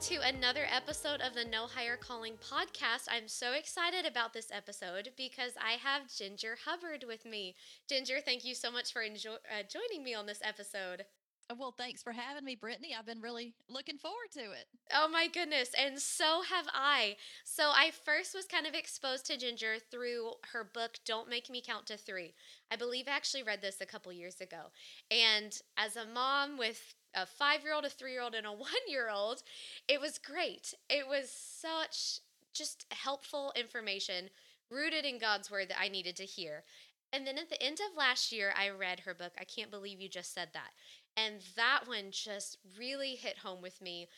To another episode of the No Higher Calling podcast. I'm so excited about this episode because I have Ginger Hubbard with me. Ginger, thank you so much for enjo- uh, joining me on this episode. Uh, well, thanks for having me, Brittany. I've been really looking forward to it. Oh my goodness, and so have I. So I first was kind of exposed to Ginger through her book Don't Make Me Count to 3. I believe I actually read this a couple years ago. And as a mom with a five year old, a three year old, and a one year old. It was great. It was such just helpful information rooted in God's word that I needed to hear. And then at the end of last year, I read her book. I can't believe you just said that. And that one just really hit home with me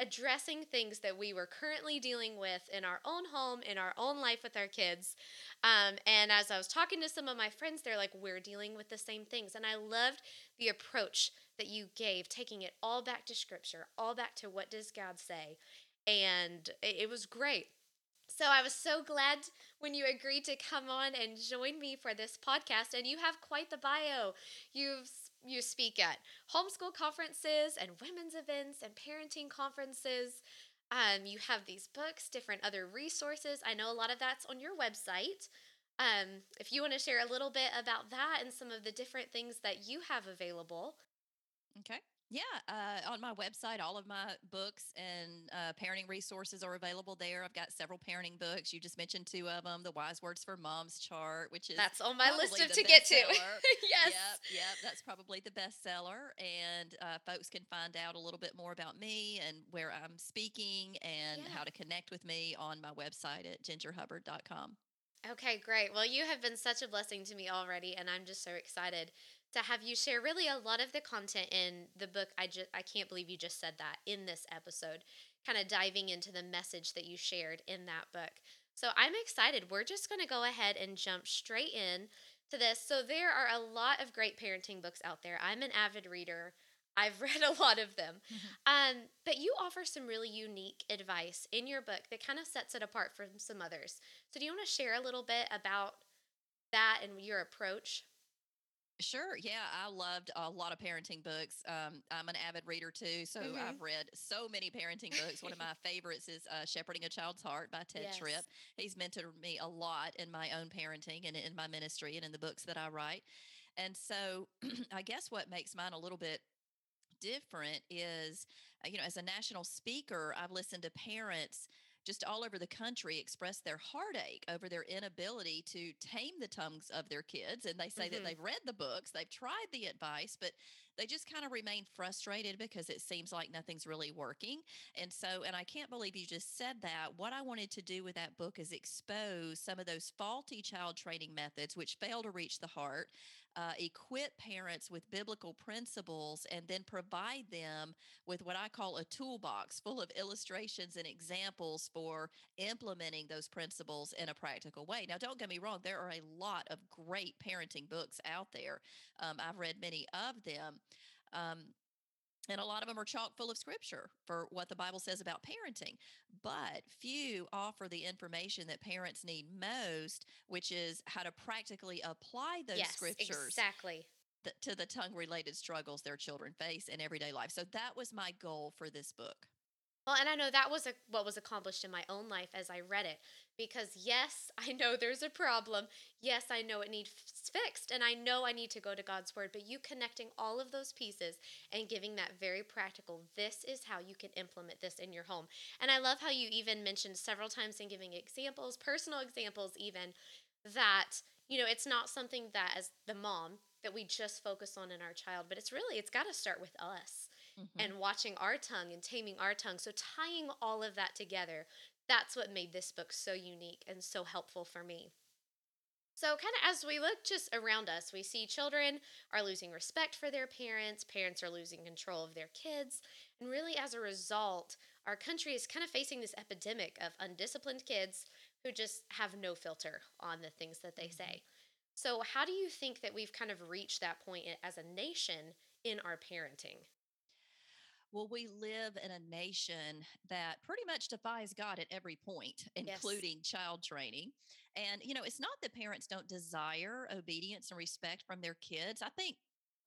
addressing things that we were currently dealing with in our own home, in our own life with our kids. Um, and as I was talking to some of my friends, they're like, we're dealing with the same things. And I loved the approach that you gave, taking it all back to scripture, all back to what does God say. And it was great. So I was so glad when you agreed to come on and join me for this podcast. And you have quite the bio. You've you speak at homeschool conferences and women's events and parenting conferences. Um, you have these books, different other resources. I know a lot of that's on your website. Um, if you want to share a little bit about that and some of the different things that you have available. Okay. Yeah, uh, on my website, all of my books and uh, parenting resources are available there. I've got several parenting books. You just mentioned two of them: the Wise Words for Moms chart, which is that's on my list of to get to. yes, yep, yep, that's probably the bestseller. And uh, folks can find out a little bit more about me and where I'm speaking and yeah. how to connect with me on my website at gingerhubbard.com. Okay, great. Well, you have been such a blessing to me already, and I'm just so excited to have you share really a lot of the content in the book. I just I can't believe you just said that in this episode, kind of diving into the message that you shared in that book. So I'm excited. We're just going to go ahead and jump straight in to this. So there are a lot of great parenting books out there. I'm an avid reader. I've read a lot of them. Mm-hmm. Um, but you offer some really unique advice in your book that kind of sets it apart from some others. So do you want to share a little bit about that and your approach? Sure. Yeah, I loved a lot of parenting books. Um, I'm an avid reader too, so mm-hmm. I've read so many parenting books. One of my favorites is uh, "Shepherding a Child's Heart" by Tedd yes. Tripp. He's mentored me a lot in my own parenting and in my ministry and in the books that I write. And so, I guess what makes mine a little bit different is, uh, you know, as a national speaker, I've listened to parents just all over the country express their heartache over their inability to tame the tongues of their kids. And they say mm-hmm. that they've read the books, they've tried the advice, but they just kind of remain frustrated because it seems like nothing's really working. And so, and I can't believe you just said that. What I wanted to do with that book is expose some of those faulty child training methods which fail to reach the heart, uh, equip parents with biblical principles, and then provide them with what I call a toolbox full of illustrations and examples for implementing those principles in a practical way. Now, don't get me wrong, there are a lot of great parenting books out there. Um, I've read many of them. Um, and a lot of them are chock full of scripture for what the Bible says about parenting. But few offer the information that parents need most, which is how to practically apply those yes, scriptures. Exactly. to the tongue related struggles their children face in everyday life. So that was my goal for this book. Well, and I know that was a, what was accomplished in my own life as I read it. Because yes, I know there's a problem. Yes, I know it needs fixed, and I know I need to go to God's word. But you connecting all of those pieces and giving that very practical, this is how you can implement this in your home. And I love how you even mentioned several times in giving examples, personal examples, even that you know it's not something that as the mom that we just focus on in our child, but it's really it's got to start with us mm-hmm. and watching our tongue and taming our tongue. So, tying all of that together, that's what made this book so unique and so helpful for me. So, kind of as we look just around us, we see children are losing respect for their parents, parents are losing control of their kids, and really as a result, our country is kind of facing this epidemic of undisciplined kids who just have no filter on the things that they mm-hmm. say. So, how do you think that we've kind of reached that point as a nation in our parenting? Well, we live in a nation that pretty much defies God at every point, including yes. child training. And, you know, it's not that parents don't desire obedience and respect from their kids. I think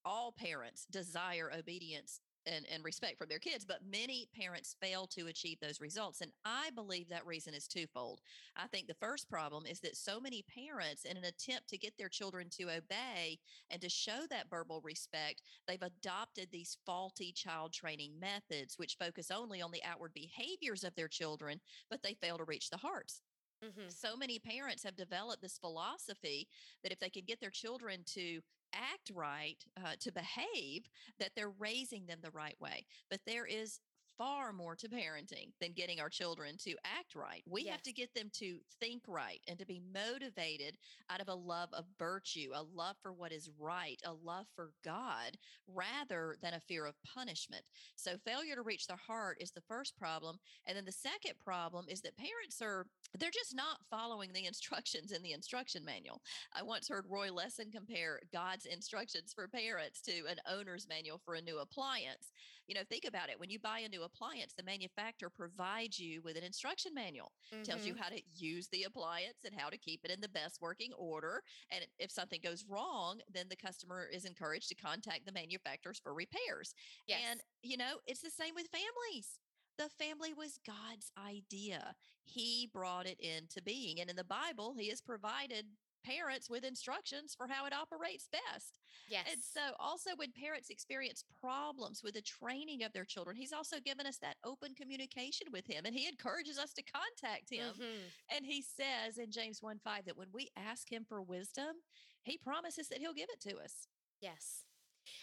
all parents desire obedience and, and respect from their kids, but many parents fail to achieve those results. And I believe that reason is twofold. I think the first problem is that so many parents, in an attempt to get their children to obey and to show that verbal respect, they've adopted these faulty child training methods, which focus only on the outward behaviors of their children, but they fail to reach the hearts. Mm-hmm. So many parents have developed this philosophy that if they can get their children to act right, uh, to behave, that they're raising them the right way. But there is far more to parenting than getting our children to act right. We yes. have to get them to think right and to be motivated out of a love of virtue, a love for what is right, a love for God, rather than a fear of punishment. So, failure to reach the heart is the first problem. And then the second problem is that parents are they're just not following the instructions in the instruction manual. I once heard Roy Lessin compare God's instructions for parents to an owner's manual for a new appliance. You know, think about it. When you buy a new appliance, the manufacturer provides you with an instruction manual, mm-hmm. tells you mm-hmm. how to use the appliance and how to keep it in the best working order. And if something goes wrong, then the customer is encouraged to contact the manufacturers for repairs. Yes. And, you know, it's the same with families. The family was God's idea. He brought it into being. And in the Bible, He has provided parents with instructions for how it operates best. Yes. And so also when parents experience problems with the training of their children, he's also given us that open communication with him and he encourages us to contact him. Mm-hmm. And he says in James 1 5 that when we ask him for wisdom, he promises that he'll give it to us. Yes.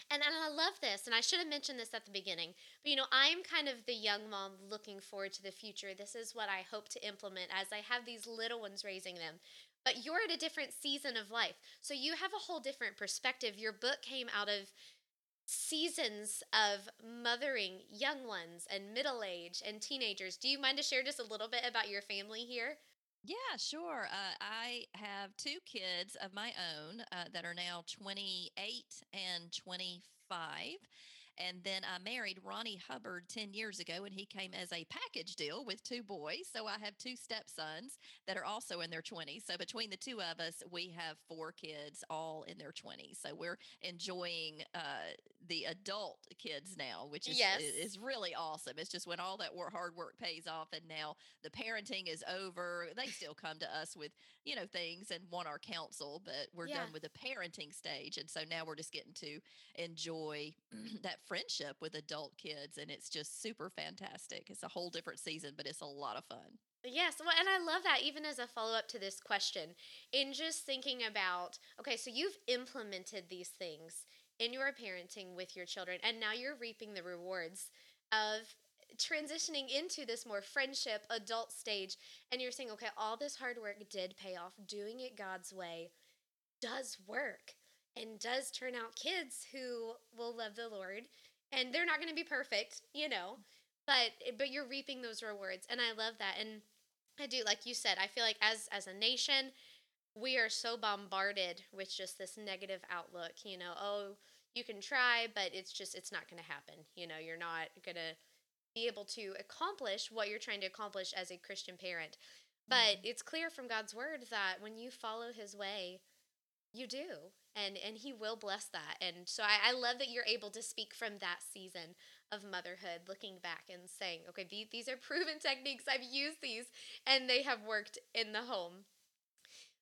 And, and I love this, and I should have mentioned this at the beginning, but you know, I'm kind of the young mom looking forward to the future. This is what I hope to implement as I have these little ones raising them. But you're at a different season of life. So you have a whole different perspective. Your book came out of seasons of mothering young ones and middle age and teenagers. Do you mind to share just a little bit about your family here? Yeah, sure. Uh, I have two kids of my own uh, that are now 28 and 25. And then I married Ronnie Hubbard 10 years ago, and he came as a package deal with two boys. So I have two stepsons that are also in their 20s. So between the two of us, we have four kids all in their 20s. So we're enjoying uh, the adult kids now, which is, yes. is really awesome. It's just when all that work, hard work pays off, and now the parenting is over. They still come to us with, you know, things and want our counsel, but we're yeah. done with the parenting stage. And so now we're just getting to enjoy that friendship with adult kids and it's just super fantastic. It's a whole different season, but it's a lot of fun. Yes, well, and I love that even as a follow up to this question, in just thinking about okay, so you've implemented these things in your parenting with your children, and now you're reaping the rewards of transitioning into this more friendship adult stage, and you're saying, okay, all this hard work did pay off. Doing it God's way does work and does turn out kids who will love the Lord. And they're not going to be perfect, you know, but but you're reaping those rewards, and I love that. And I do, like you said, I feel like as as a nation, we are so bombarded with just this negative outlook. You know, oh, you can try, but it's just it's not going to happen. You know, you're not going to be able to accomplish what you're trying to accomplish as a Christian parent. But mm-hmm. it's clear from God's word that when you follow His way, you do and and he will bless that and so I, I love that you're able to speak from that season of motherhood looking back and saying okay these, these are proven techniques i've used these and they have worked in the home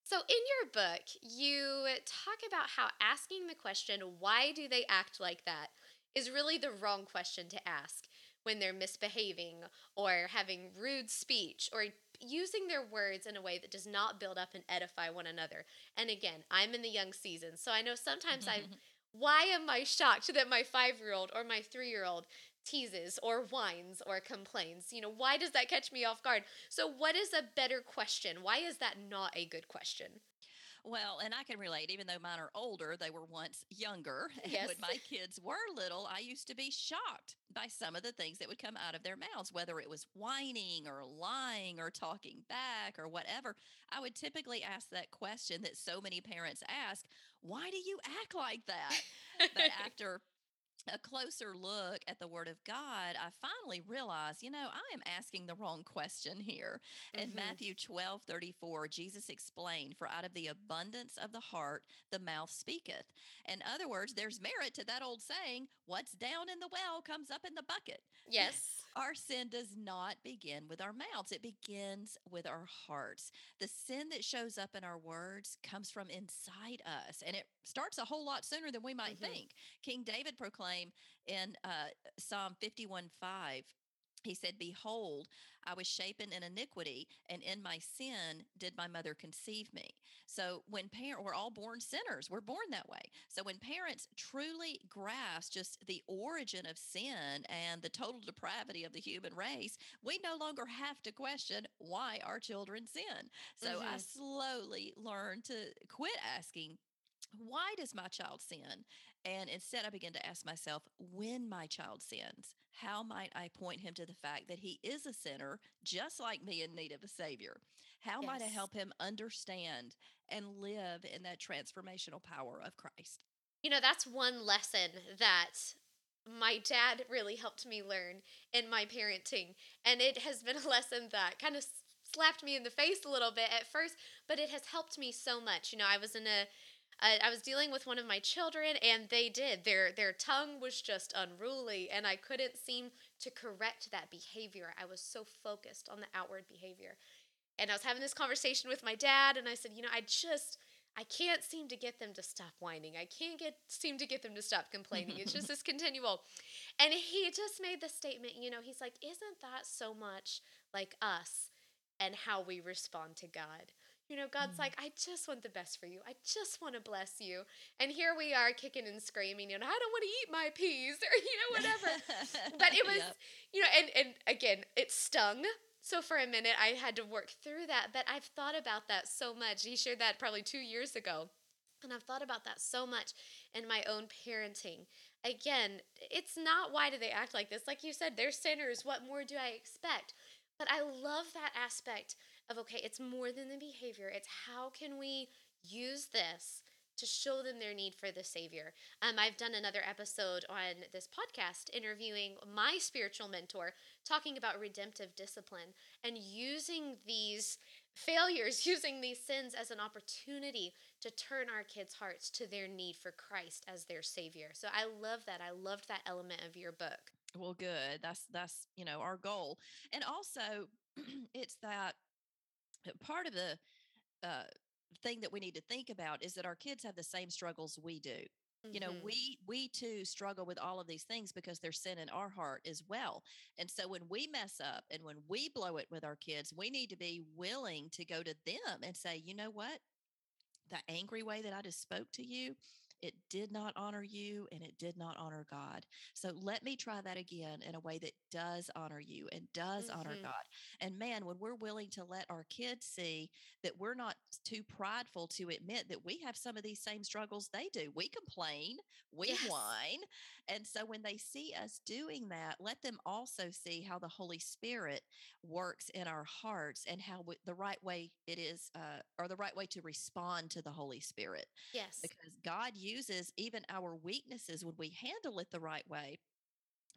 so in your book you talk about how asking the question why do they act like that is really the wrong question to ask when they're misbehaving or having rude speech or using their words in a way that does not build up and edify one another. And again, I'm in the young season, so I know sometimes I why am I shocked that my 5-year-old or my 3-year-old teases or whines or complains? You know, why does that catch me off guard? So what is a better question? Why is that not a good question? Well, and I can relate, even though mine are older, they were once younger. And Yes. when my kids were little, I used to be shocked by some of the things that would come out of their mouths, whether it was whining or lying or talking back or whatever. I would typically ask that question that so many parents ask why do you act like that? But after a closer look at the Word of God, I finally realized, you know, I am asking the wrong question here. In Mhm. Matthew 12 34, Jesus explained, For out of the abundance of the heart, the mouth speaketh. In other words, there's merit to that old saying, What's down in the well comes up in the bucket. Yes. Our sin does not begin with our mouths, it begins with our hearts. The sin that shows up in our words comes from inside us, and it starts a whole lot sooner than we might Mhm. think. King David proclaimed in uh, Psalm 51 5. He said, Behold, I was shapen in iniquity, and in my sin did my mother conceive me. So when parent, we're all born sinners. We're born that way. So when parents truly grasp just the origin of sin and the total depravity of the human race, we no longer have to question why our children sin. So I Mhm. slowly learned to quit asking, why does my child sin? And instead, I begin to ask myself, when my child sins, how might I point him to the fact that he is a sinner, just like me in need of a savior? How might I Yes. help him understand and live in that transformational power of Christ? You know, that's one lesson that my dad really helped me learn in my parenting. And it has been a lesson that kind of slapped me in the face a little bit at first, but it has helped me so much. You know, I was in a I I was dealing with one of my children and they did. Their their tongue was just unruly and I couldn't seem to correct that behavior. I was so focused on the outward behavior. And I was having this conversation with my dad and I said, "You know, I just I can't seem to get them to stop whining. I can't get seem to get them to stop complaining. It's just this continual. And he just made the statement, you know, he's like, "Isn't that so much like us and how we respond to God?" You know, God's Mm. like, "I just want the best for you. I just want to bless you." And here we are kicking and screaming, you know, "I don't want to eat my peas," or you know, whatever but it was Yep. you know and and again it stung so for a minute i had to work through that but i've thought about that so much he shared that probably two years ago and i've thought about that so much in my own parenting again it's not why do they act like this like you said they're sinners what more do i expect but i love that aspect of okay it's more than the behavior it's how can we use this to show them their need for the savior um, I've done another episode on this podcast interviewing my spiritual mentor, talking about redemptive discipline and using these failures, using these sins as an opportunity to turn our kids' hearts to their need for Christ as their savior. So I love that. I loved that element of your book. Well, good. That's that's you know our goal, and also it's that part of the uh, thing that we need to think about is that our kids have the same struggles we do. You know, Mhm. we we too struggle with all of these things because there's sin in our heart as well. And so when we mess up and when we blow it with our kids, we need to be willing to go to them and say, you know what? The angry way that I just spoke to you, it did not honor you and it did not honor God. So let me try that again in a way that does honor you and does honor Mhm. God. And man, when we're willing to let our kids see that we're not too prideful to admit that we have some of these same struggles they do, we complain, we Yes. whine. And so when they see us doing that, let them also see how the Holy Spirit works in our hearts and how w- the right way it is, uh, or the right way to respond to the Holy Spirit Yes. because God uses even our weaknesses when we handle it the right way.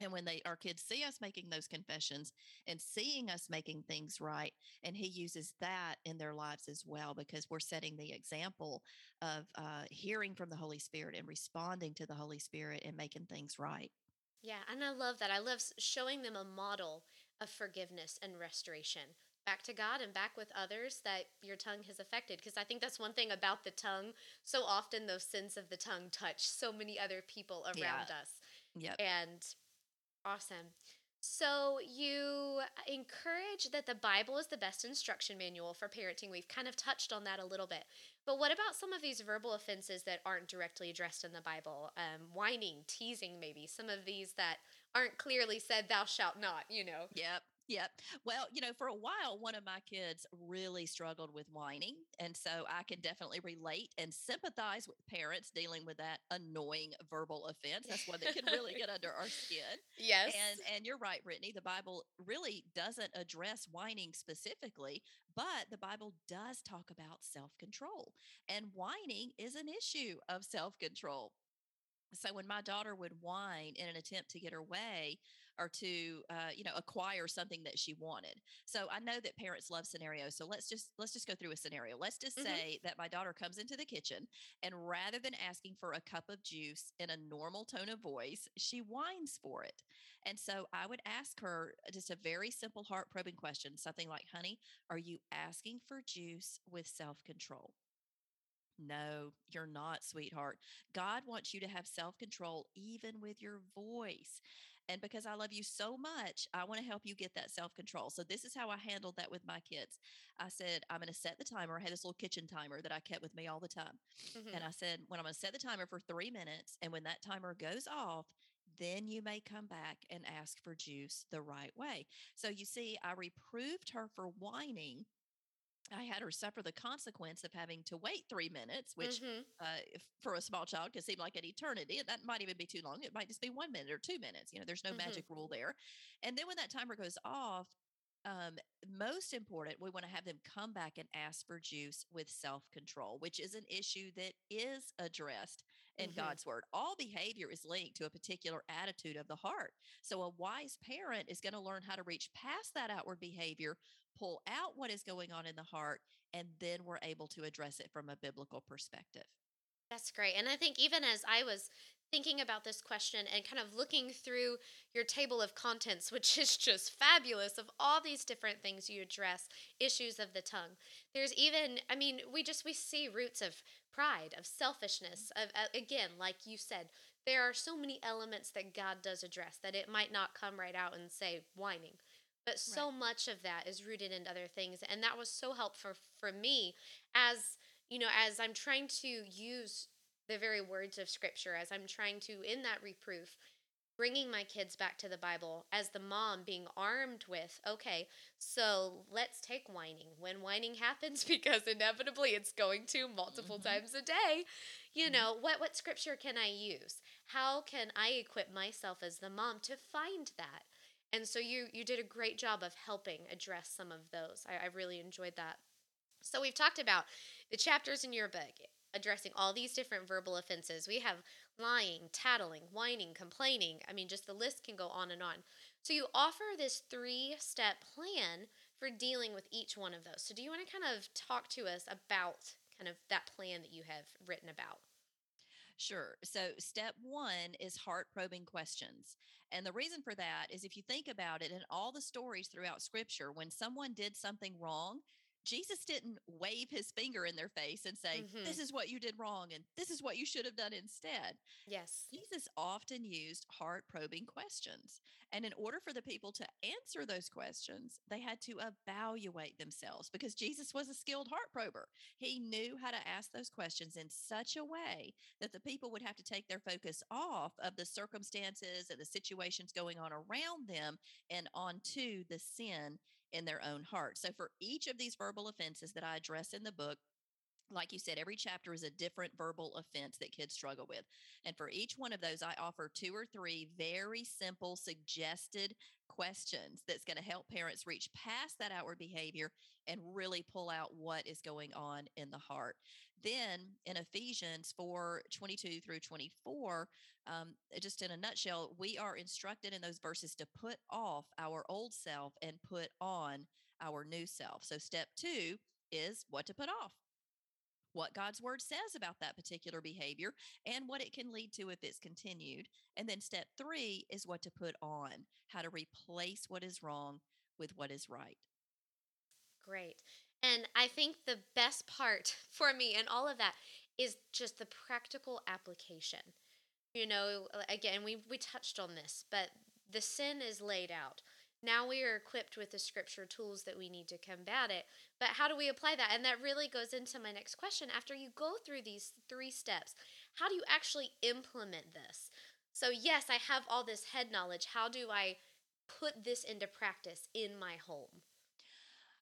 And when they our kids see us making those confessions and seeing us making things right, and he uses that in their lives as well, because we're setting the example of uh, hearing from the Holy Spirit and responding to the Holy Spirit and making things right. Yeah, and I love that. I love showing them a model of forgiveness and restoration back to God and back with others that your tongue has affected. Because I think that's one thing about the tongue. So often those sins of the tongue touch so many other people around Yeah. us. Yep. And awesome. So you encourage that the Bible is the best instruction manual for parenting. We've kind of touched on that a little bit. But what about some of these verbal offenses that aren't directly addressed in the Bible? Um, whining, teasing, maybe some of these that aren't clearly said, "Thou shalt not." You know. Yep. Yep. Well, you know, for a while, one of my kids really struggled with whining. And so I can definitely relate and sympathize with parents dealing with that annoying verbal offense. That's one that can really get under our skin. Yes. And and you're right, Brittany. The Bible really doesn't address whining specifically, but the Bible does talk about self-control. And whining is an issue of self-control so when my daughter would whine in an attempt to get her way or to uh, you know acquire something that she wanted so i know that parents love scenarios so let's just let's just go through a scenario let's just Mhm. say that my daughter comes into the kitchen and rather than asking for a cup of juice in a normal tone of voice she whines for it and so i would ask her just a very simple heart probing question something like honey are you asking for juice with self-control no, you're not, sweetheart. God wants you to have self control even with your voice. And because I love you so much, I want to help you get that self control. So, this is how I handled that with my kids. I said, I'm going to set the timer. I had this little kitchen timer that I kept with me all the time. Mhm. And I said, when I'm going to set the timer for three minutes, and when that timer goes off, then you may come back and ask for juice the right way. So, you see, I reproved her for whining I had her suffer the consequence of having to wait three minutes, which Mhm. uh, if, for a small child can seem like an eternity. And that might even be too long. It might just be one minute or two minutes. You know, there's no Mhm. magic rule there. And then when that timer goes off, um, most important, we want to have them come back and ask for juice with self control, which is an issue that is addressed in Mhm. God's word. All behavior is linked to a particular attitude of the heart. So a wise parent is going to learn how to reach past that outward behavior, pull out what is going on in the heart, and then we're able to address it from a biblical perspective. That's great. And I think even as I was thinking about this question and kind of looking through your table of contents, which is just fabulous of all these different things you address, issues of the tongue. There's even, I mean, we just we see roots of pride, of selfishness, of uh, again, like you said, there are so many elements that God does address that it might not come right out and say whining. But so much of that is rooted in other things. And that was so helpful for me as you know, as I'm trying to use the very words of scripture, as I'm trying to, in that reproof, bringing my kids back to the Bible, as the mom being armed with, okay, so let's take whining. When whining happens, because inevitably it's going to multiple Mhm. times a day, you Mhm. know, what, what scripture can I use? How can I equip myself as the mom to find that? And so you you did a great job of helping address some of those. I, I really enjoyed that. So we've talked about the chapters in your book addressing all these different verbal offenses. We have lying, tattling, whining, complaining. I mean, just the list can go on and on. So you offer this three step plan for dealing with each one of those. So do you want to kind of talk to us about kind of that plan that you have written about? Sure. So, step one is heart probing questions. And the reason for that is if you think about it, in all the stories throughout scripture, when someone did something wrong, Jesus didn't wave his finger in their face and say, Mhm. This is what you did wrong and this is what you should have done instead. Yes. Jesus often used heart probing questions. And in order for the people to answer those questions, they had to evaluate themselves because Jesus was a skilled heart prober. He knew how to ask those questions in such a way that the people would have to take their focus off of the circumstances and the situations going on around them and onto the sin in their own heart. So, for each of these verbal offenses that I address in the book, like you said, every chapter is a different verbal offense that kids struggle with. And for each one of those, I offer two or three very simple suggested questions that's going to help parents reach past that outward behavior and really pull out what is going on in the heart. Then in Ephesians 4 22 through 24, um, just in a nutshell, we are instructed in those verses to put off our old self and put on our new self. So, step two is what to put off what God's word says about that particular behavior and what it can lead to if it's continued. And then step three is what to put on, how to replace what is wrong with what is right. Great. And I think the best part for me and all of that is just the practical application. You know, again, we we touched on this, but the sin is laid out. Now we are equipped with the scripture tools that we need to combat it. But how do we apply that? And that really goes into my next question. After you go through these three steps, how do you actually implement this? So, yes, I have all this head knowledge. How do I put this into practice in my home?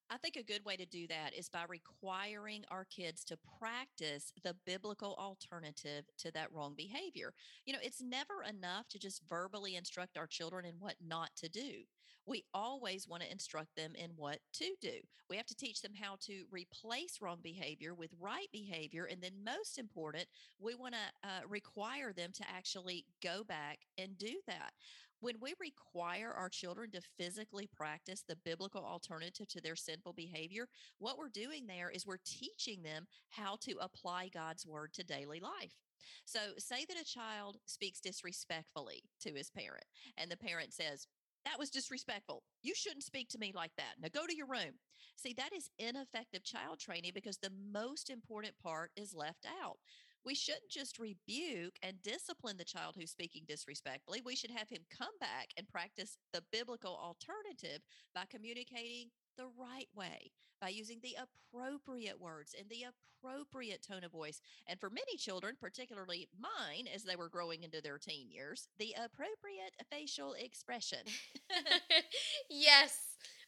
I think a good way to do that is by requiring our kids to practice the biblical alternative to that wrong behavior. You know, it's never enough to just verbally instruct our children in what not to do. We always want to instruct them in what to do. We have to teach them how to replace wrong behavior with right behavior. And then, most important, we want to uh, require them to actually go back and do that when we require our children to physically practice the biblical alternative to their sinful behavior, what we're doing there is we're teaching them how to apply God's word to daily life. So, say that a child speaks disrespectfully to his parent, and the parent says, that was disrespectful. You shouldn't speak to me like that. Now go to your room. See, that is ineffective child training because the most important part is left out we shouldn't just rebuke and discipline the child who's speaking disrespectfully. We should have him come back and practice the biblical alternative by communicating the right way, by using the appropriate words and the appropriate tone of voice. And for many children, particularly mine, as they were growing into their teen years, the appropriate facial expression. yes.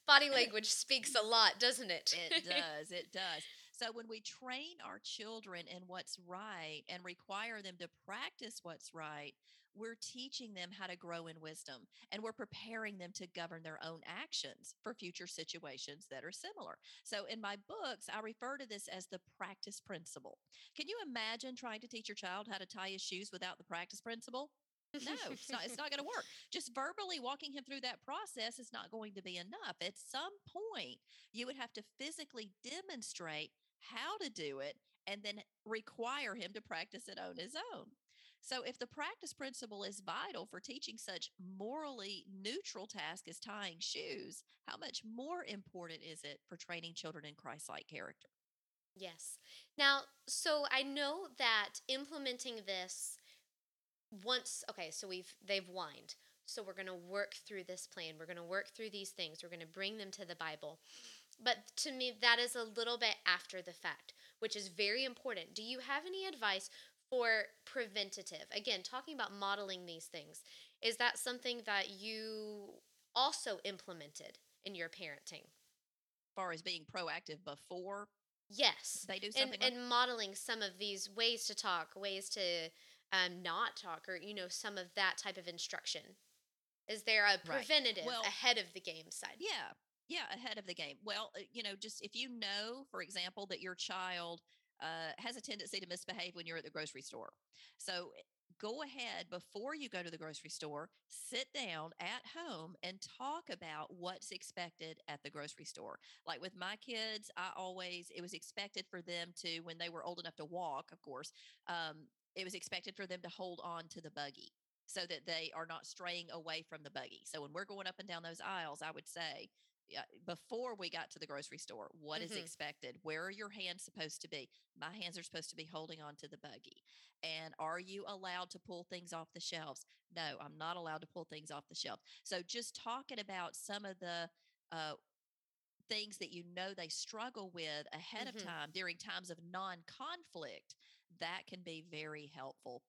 Body language speaks a lot, doesn't it? it does. It does. So when we train our children in what's right and require them to practice what's right, we're teaching them how to grow in wisdom and we're preparing them to govern their own actions for future situations that are similar. So in my books, I refer to this as the practice principle. Can you imagine trying to teach your child how to tie his shoes without the practice principle? no, it's not, it's not going to work. Just verbally walking him through that process is not going to be enough. At some point, you would have to physically demonstrate how to do it, and then require him to practice it on his own. So, if the practice principle is vital for teaching such morally neutral task as tying shoes, how much more important is it for training children in Christ like character? Yes. Now, so I know that implementing this once, okay, so we've, they've whined. So we're going to work through this plan. We're going to work through these things. We're going to bring them to the Bible. But to me, that is a little bit after the fact, which is very important. Do you have any advice for preventative? Again, talking about modeling these things, is that something that you also implemented in your parenting? As far as being proactive before Yes. They do something. And, like- and modeling some of these ways to talk, ways to um, not talk, or, you know, some of that type of instruction. Is there a preventative right. well, ahead of the game side? Yeah. Yeah, ahead of the game. Well, uh, you know, just if you know, for example, that your child has a tendency to misbehave when you're at the grocery store. So eh, go ahead before you go to the grocery store, sit down at home and talk about what's expected at the grocery store. Like with my kids, I always, it was expected for them to, when they were old enough to walk, of course, um, it was expected for them to hold on to the buggy so that they are not straying away from the buggy. So when we're going up and down those aisles, I would say, before we got to the grocery store, what mm-hmm. is expected? Where are your hands supposed to be? My hands are supposed to be holding on to the buggy. And are you allowed to pull things off the shelves? No, I'm not allowed to pull things off the shelf. So just talking about some of the uh, things that you know they struggle with ahead mm-hmm. of time during times of non conflict, that can be very helpful.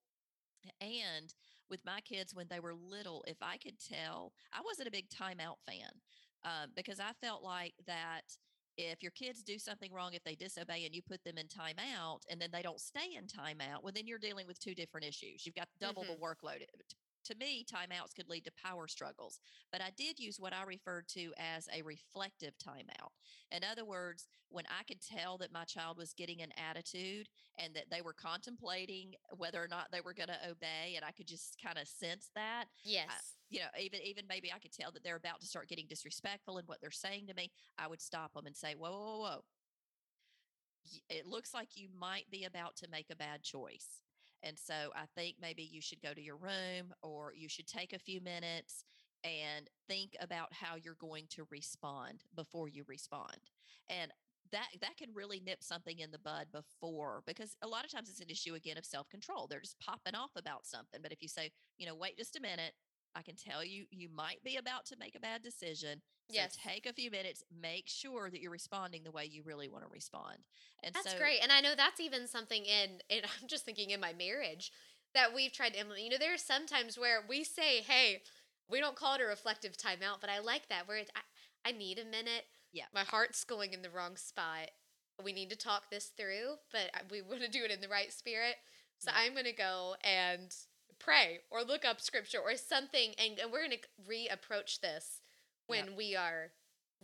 And with my kids when they were little, if I could tell, I wasn't a big timeout fan um, because I felt like that if your kids do something wrong, if they disobey and you put them in timeout and then they don't stay in timeout, well, then you're dealing with two different issues. You've got double mm-hmm. the workload to me, timeouts could lead to power struggles. But I did use what I referred to as a reflective timeout. In other words, when I could tell that my child was getting an attitude and that they were contemplating whether or not they were going to obey, and I could just kind of sense that. Yes. I, you know, even even maybe I could tell that they're about to start getting disrespectful in what they're saying to me. I would stop them and say, "Whoa, whoa, whoa! It looks like you might be about to make a bad choice." And so I think maybe you should go to your room or you should take a few minutes and think about how you're going to respond before you respond. And that that can really nip something in the bud before because a lot of times it's an issue again of self-control. They're just popping off about something. But if you say, you know, wait just a minute, I can tell you you might be about to make a bad decision. So yes. take a few minutes, make sure that you're responding the way you really want to respond. And that's so, great. And I know that's even something in, and I'm just thinking in my marriage that we've tried to implement. You know, there are some times where we say, hey, we don't call it a reflective timeout, but I like that where it's, I, I need a minute. Yeah. My heart's going in the wrong spot. We need to talk this through, but uh, we want to do it in the right spirit. So yeah. I'm going to go and pray or look up scripture or something, and, and we're going to reapproach this when we are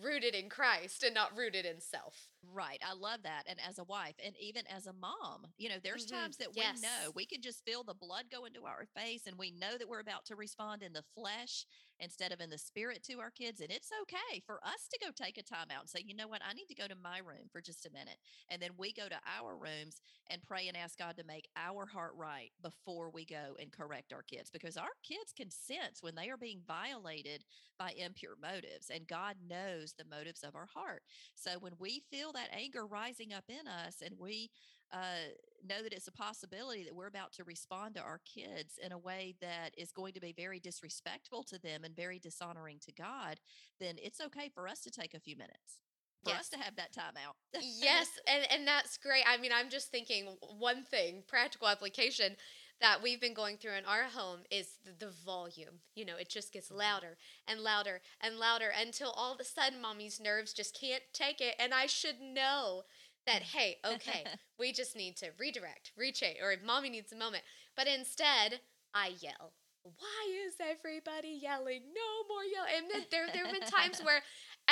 rooted in Christ and not rooted in self. Right. I love that. And as a wife and even as a mom, you know, there's mm-hmm. times that we know we can just feel the blood go into our face and we know that we're about to respond in the flesh instead of in the spirit to our kids. And it's okay for us to go take a time out and say, you know what, I need to go to my room for just a minute. And then we go to our rooms and pray and ask God to make our heart right before we go and correct our kids because our kids can sense when they are being violated by impure motives. And God knows the motives of our heart. So when we feel that anger rising up in us and we uh, know that it's a possibility that we're about to respond to our kids in a way that is going to be very disrespectful to them and very dishonoring to God, then it's okay for us to take a few minutes for yes. us to have that time out. yes, and and that's great. I mean, I'm just thinking one thing, practical application that we've been going through in our home is the, the volume. You know, it just gets mm-hmm. louder and louder and louder until all of a sudden mommy's nerves just can't take it and I should know that hey okay we just need to redirect rechange or if mommy needs a moment but instead i yell why is everybody yelling no more yelling and then there, there have been times where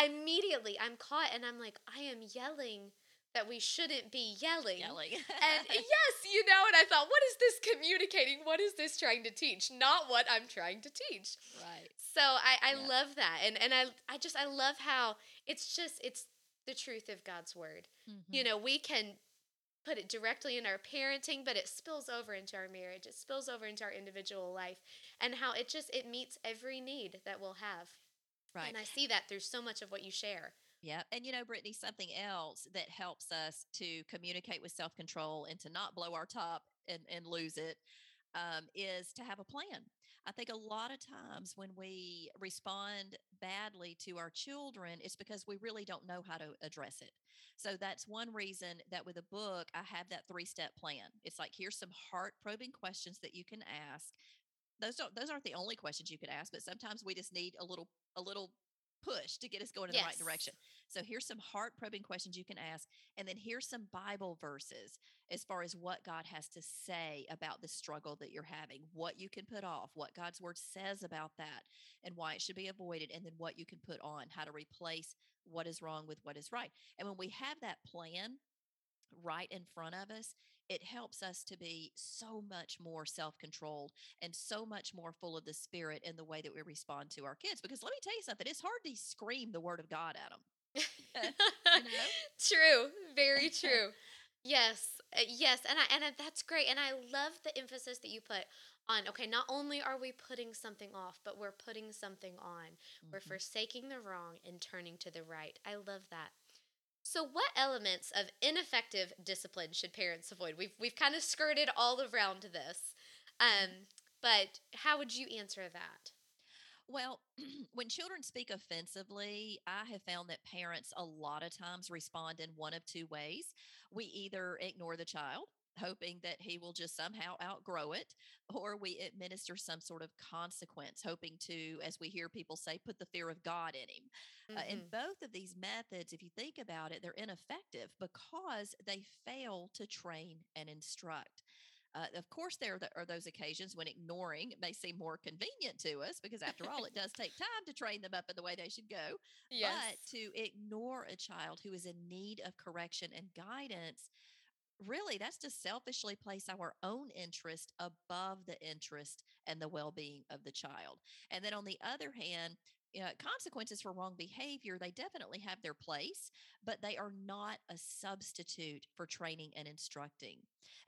immediately i'm caught and i'm like i am yelling that we shouldn't be yelling. Yelling. and yes, you know, and I thought, what is this communicating? What is this trying to teach? Not what I'm trying to teach. Right. So I, I yeah. love that. And and I I just I love how it's just it's the truth of God's word. Mm-hmm. You know, we can put it directly in our parenting, but it spills over into our marriage. It spills over into our individual life and how it just it meets every need that we'll have. Right. And I see that through so much of what you share. Yeah. And you know, Brittany, something else that helps us to communicate with self control and to not blow our top and, and lose it um, is to have a plan. I think a lot of times when we respond badly to our children, it's because we really don't know how to address it. So that's one reason that with a book, I have that three step plan. It's like, here's some heart probing questions that you can ask. Those don't, those aren't the only questions you could ask, but sometimes we just need a little, a little push to get us going in yes. the right direction. So here's some heart probing questions you can ask. And then here's some Bible verses as far as what God has to say about the struggle that you're having, what you can put off, what God's word says about that, and why it should be avoided, and then what you can put on, how to replace what is wrong with what is right. And when we have that plan right in front of us, it helps us to be so much more self controlled and so much more full of the spirit in the way that we respond to our kids. Because let me tell you something, it's hard to scream the word of God at them. you know? True, very true. yes, uh, yes, and I and I, that's great, and I love the emphasis that you put on. Okay, not only are we putting something off, but we're putting something on. Mm-hmm. We're forsaking the wrong and turning to the right. I love that. So, what elements of ineffective discipline should parents avoid? We've we've kind of skirted all around this, um, but how would you answer that? Well, when children speak offensively, I have found that parents a lot of times respond in one of two ways. We either ignore the child, hoping that he will just somehow outgrow it, or we administer some sort of consequence, hoping to, as we hear people say, put the fear of God in him. Mm-hmm. Uh, and both of these methods, if you think about it, they're ineffective because they fail to train and instruct. Uh, of course, there are those occasions when ignoring may seem more convenient to us because, after all, it does take time to train them up in the way they should go. Yes. But to ignore a child who is in need of correction and guidance, really, that's to selfishly place our own interest above the interest and the well being of the child. And then, on the other hand, uh, consequences for wrong behavior, they definitely have their place, but they are not a substitute for training and instructing.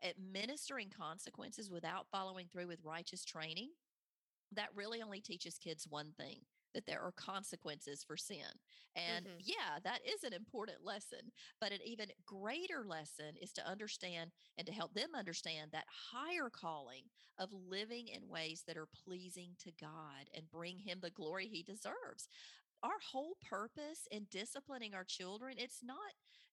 Administering consequences without following through with righteous training, that really only teaches kids one thing that there are consequences for sin. And mm-hmm. yeah, that is an important lesson. But an even greater lesson is to understand and to help them understand that higher calling of living in ways that are pleasing to God and bring Him the glory He deserves. Our whole purpose in disciplining our children, it's not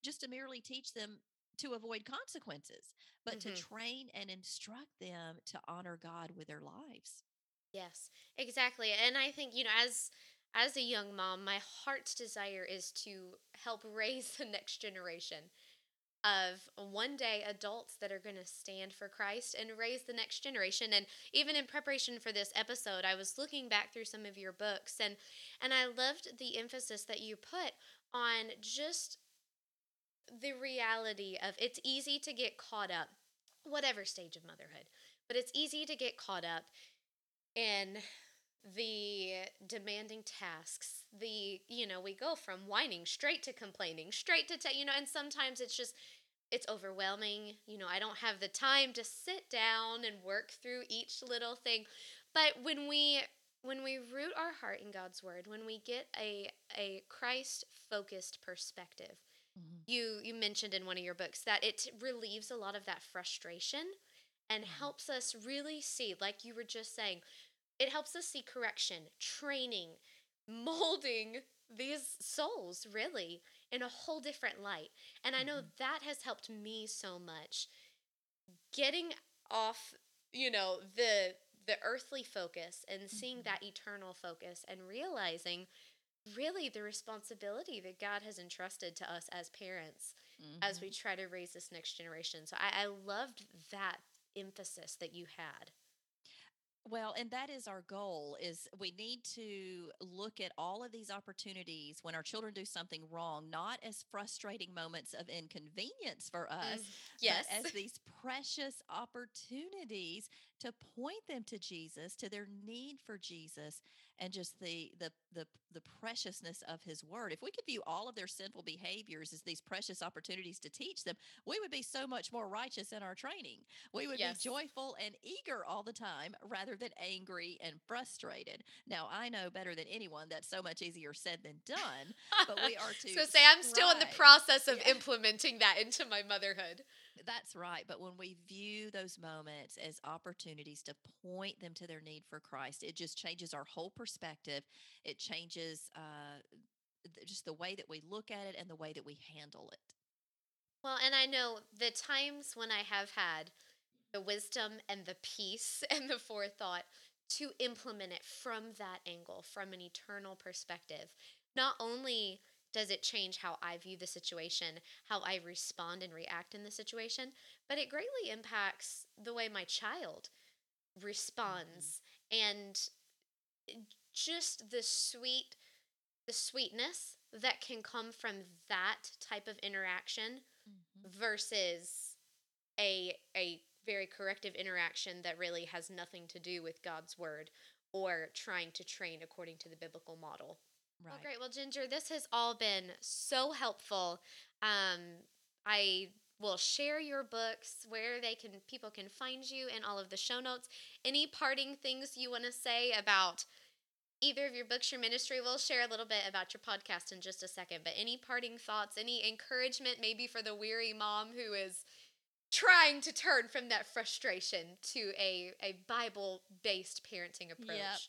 just to merely teach them to avoid consequences, but mm-hmm. to train and instruct them to honor God with their lives. Yes, exactly. And I think, you know, as as a young mom, my heart's desire is to help raise the next generation of one day adults that are going to stand for Christ and raise the next generation. And even in preparation for this episode, I was looking back through some of your books and and I loved the emphasis that you put on just the reality of it's easy to get caught up whatever stage of motherhood, but it's easy to get caught up in the demanding tasks the you know we go from whining straight to complaining straight to te- you know and sometimes it's just it's overwhelming you know i don't have the time to sit down and work through each little thing but when we when we root our heart in god's word when we get a a christ focused perspective mm-hmm. you you mentioned in one of your books that it relieves a lot of that frustration and mm-hmm. helps us really see like you were just saying it helps us see correction, training, molding these souls really in a whole different light. And I know mm-hmm. that has helped me so much getting off, you know, the the earthly focus and seeing mm-hmm. that eternal focus and realizing really the responsibility that God has entrusted to us as parents mm-hmm. as we mm-hmm. try to raise this next generation. So I, I loved that emphasis that you had. Well, and that is our goal is we need to look at all of these opportunities when our children do something wrong, not as frustrating moments of inconvenience for us, mm, yes. but as these precious opportunities to point them to Jesus, to their need for Jesus, and just the the the the preciousness of his word. If we could view all of their sinful behaviors as these precious opportunities to teach them, we would be so much more righteous in our training. We would yes. be joyful and eager all the time rather than angry and frustrated. Now, I know better than anyone that's so much easier said than done, but we are to So say I'm still in the process of yeah. implementing that into my motherhood. That's right. But when we view those moments as opportunities to point them to their need for Christ, it just changes our whole perspective. It changes uh, just the way that we look at it and the way that we handle it. Well, and I know the times when I have had the wisdom and the peace and the forethought to implement it from that angle, from an eternal perspective. Not only does it change how I view the situation, how I respond and react in the situation, but it greatly impacts the way my child responds mm-hmm. and just the sweet the sweetness that can come from that type of interaction mm-hmm. versus a a very corrective interaction that really has nothing to do with God's word or trying to train according to the biblical model. Right. Well, great. Well, Ginger, this has all been so helpful. Um, I will share your books where they can people can find you in all of the show notes. Any parting things you want to say about either of your books, your ministry? We'll share a little bit about your podcast in just a second. But any parting thoughts, any encouragement, maybe for the weary mom who is trying to turn from that frustration to a, a Bible based parenting approach. Yep.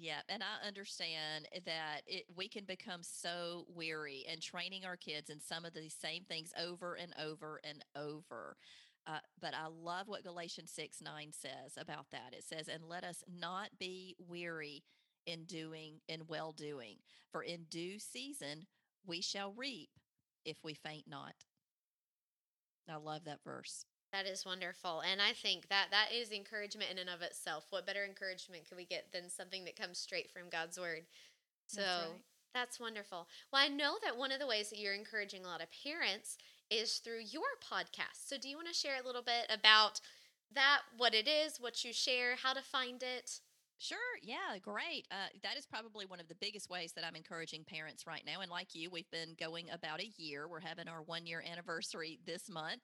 Yeah, and I understand that it, we can become so weary and training our kids in some of these same things over and over and over. Uh, but I love what Galatians 6 9 says about that. It says, And let us not be weary in doing, in well doing, for in due season we shall reap if we faint not. I love that verse. That is wonderful. And I think that that is encouragement in and of itself. What better encouragement could we get than something that comes straight from God's word? So that's, right. that's wonderful. Well, I know that one of the ways that you're encouraging a lot of parents is through your podcast. So do you want to share a little bit about that, what it is, what you share, how to find it? Sure. Yeah. Great. Uh, that is probably one of the biggest ways that I'm encouraging parents right now. And like you, we've been going about a year. We're having our one year anniversary this month.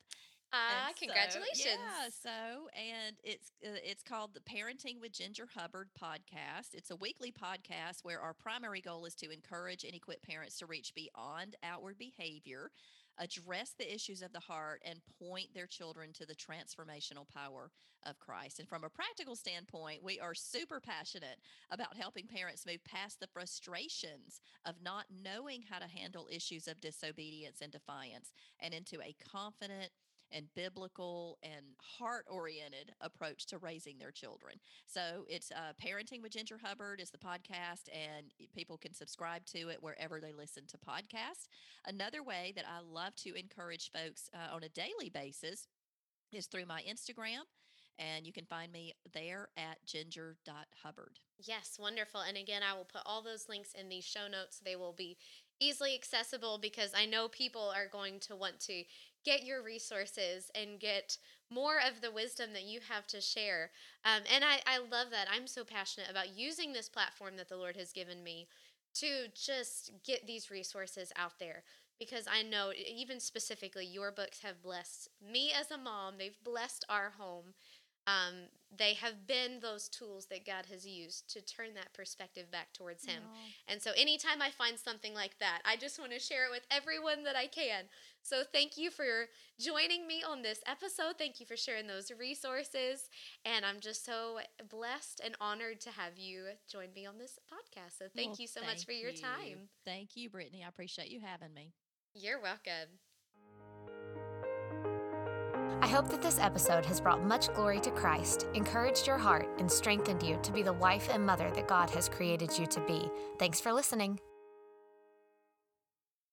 Ah, congratulations. So, yeah, so and it's uh, it's called the Parenting with Ginger Hubbard podcast. It's a weekly podcast where our primary goal is to encourage and equip parents to reach beyond outward behavior, address the issues of the heart and point their children to the transformational power of Christ. And from a practical standpoint, we are super passionate about helping parents move past the frustrations of not knowing how to handle issues of disobedience and defiance and into a confident and biblical and heart oriented approach to raising their children. So it's uh, Parenting with Ginger Hubbard is the podcast, and people can subscribe to it wherever they listen to podcasts. Another way that I love to encourage folks uh, on a daily basis is through my Instagram and you can find me there at ginger.hubbard. Yes, wonderful. And again, I will put all those links in the show notes. They will be easily accessible because I know people are going to want to get your resources and get more of the wisdom that you have to share. Um, and I, I love that. I'm so passionate about using this platform that the Lord has given me to just get these resources out there because I know, even specifically, your books have blessed me as a mom, they've blessed our home um, they have been those tools that God has used to turn that perspective back towards Him. And so, anytime I find something like that, I just want to share it with everyone that I can. So, thank you for joining me on this episode. Thank you for sharing those resources. And I'm just so blessed and honored to have you join me on this podcast. So, thank well, you so thank much for your you. time. Thank you, Brittany. I appreciate you having me. You're welcome. I hope that this episode has brought much glory to Christ, encouraged your heart, and strengthened you to be the wife and mother that God has created you to be. Thanks for listening.